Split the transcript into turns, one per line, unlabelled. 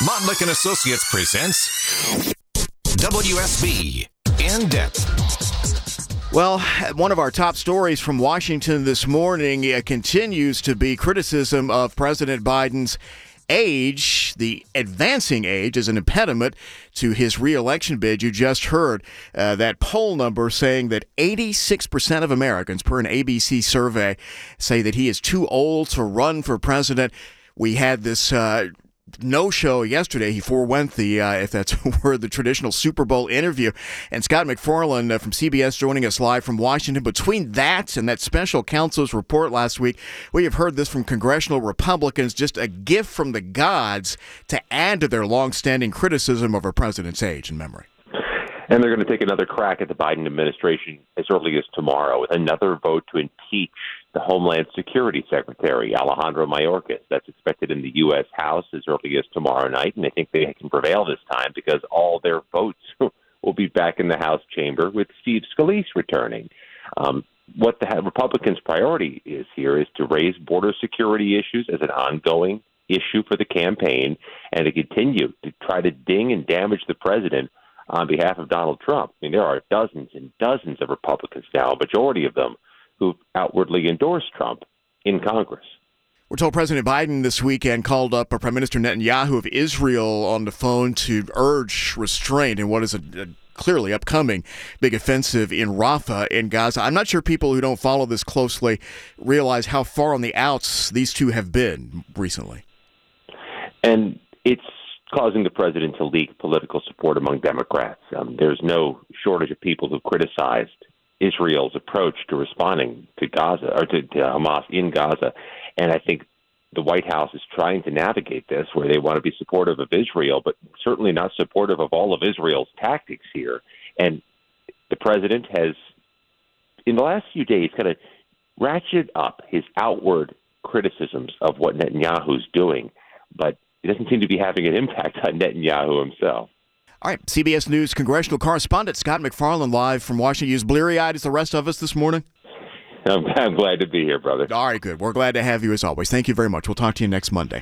Montlick and Associates presents WSB In Depth.
Well, one of our top stories from Washington this morning continues to be criticism of President Biden's age, the advancing age, is an impediment to his reelection bid. You just heard uh, that poll number saying that 86% of Americans, per an ABC survey, say that he is too old to run for president. We had this uh, no show yesterday. He forewent the, uh, if that's a word, the traditional Super Bowl interview. And Scott MacFarlane uh, from CBS joining us live from Washington. Between that and that special counsel's report last week, we have heard this from congressional Republicans just a gift from the gods to add to their longstanding criticism of our president's age and memory.
And they're going to take another crack at the Biden administration as early as tomorrow with another vote to impeach the Homeland Security Secretary, Alejandro Mayorkas. That's expected in the U.S. House as early as tomorrow night. And I think they can prevail this time because all their votes will be back in the House chamber with Steve Scalise returning. Um, what the Republicans' priority is here is to raise border security issues as an ongoing issue for the campaign and to continue to try to ding and damage the president on behalf of Donald Trump. I mean, there are dozens and dozens of Republicans now, a majority of them who outwardly endorsed Trump in Congress.
We're told President Biden this weekend called up Prime Minister Netanyahu of Israel on the phone to urge restraint in what is a, a clearly upcoming big offensive in Rafah in Gaza. I'm not sure people who don't follow this closely realize how far on the outs these two have been recently.
And it's causing the president to leak political support among Democrats. Um, there's no shortage of people who criticized Israel's approach to responding to Gaza or to, to Hamas in Gaza, and I think the White House is trying to navigate this where they want to be supportive of Israel, but certainly not supportive of all of Israel's tactics here. And the president has, in the last few days, kind of ratcheted up his outward criticisms of what Netanyahu's doing, but it doesn't seem to be having an impact on Netanyahu himself.
All right, CBS News congressional correspondent Scott MacFarlane live from Washington. You bleary eyed as the rest of us this morning?
I'm, I'm glad to be here, brother.
All right, good. We're glad to have you as always. Thank you very much. We'll talk to you next Monday.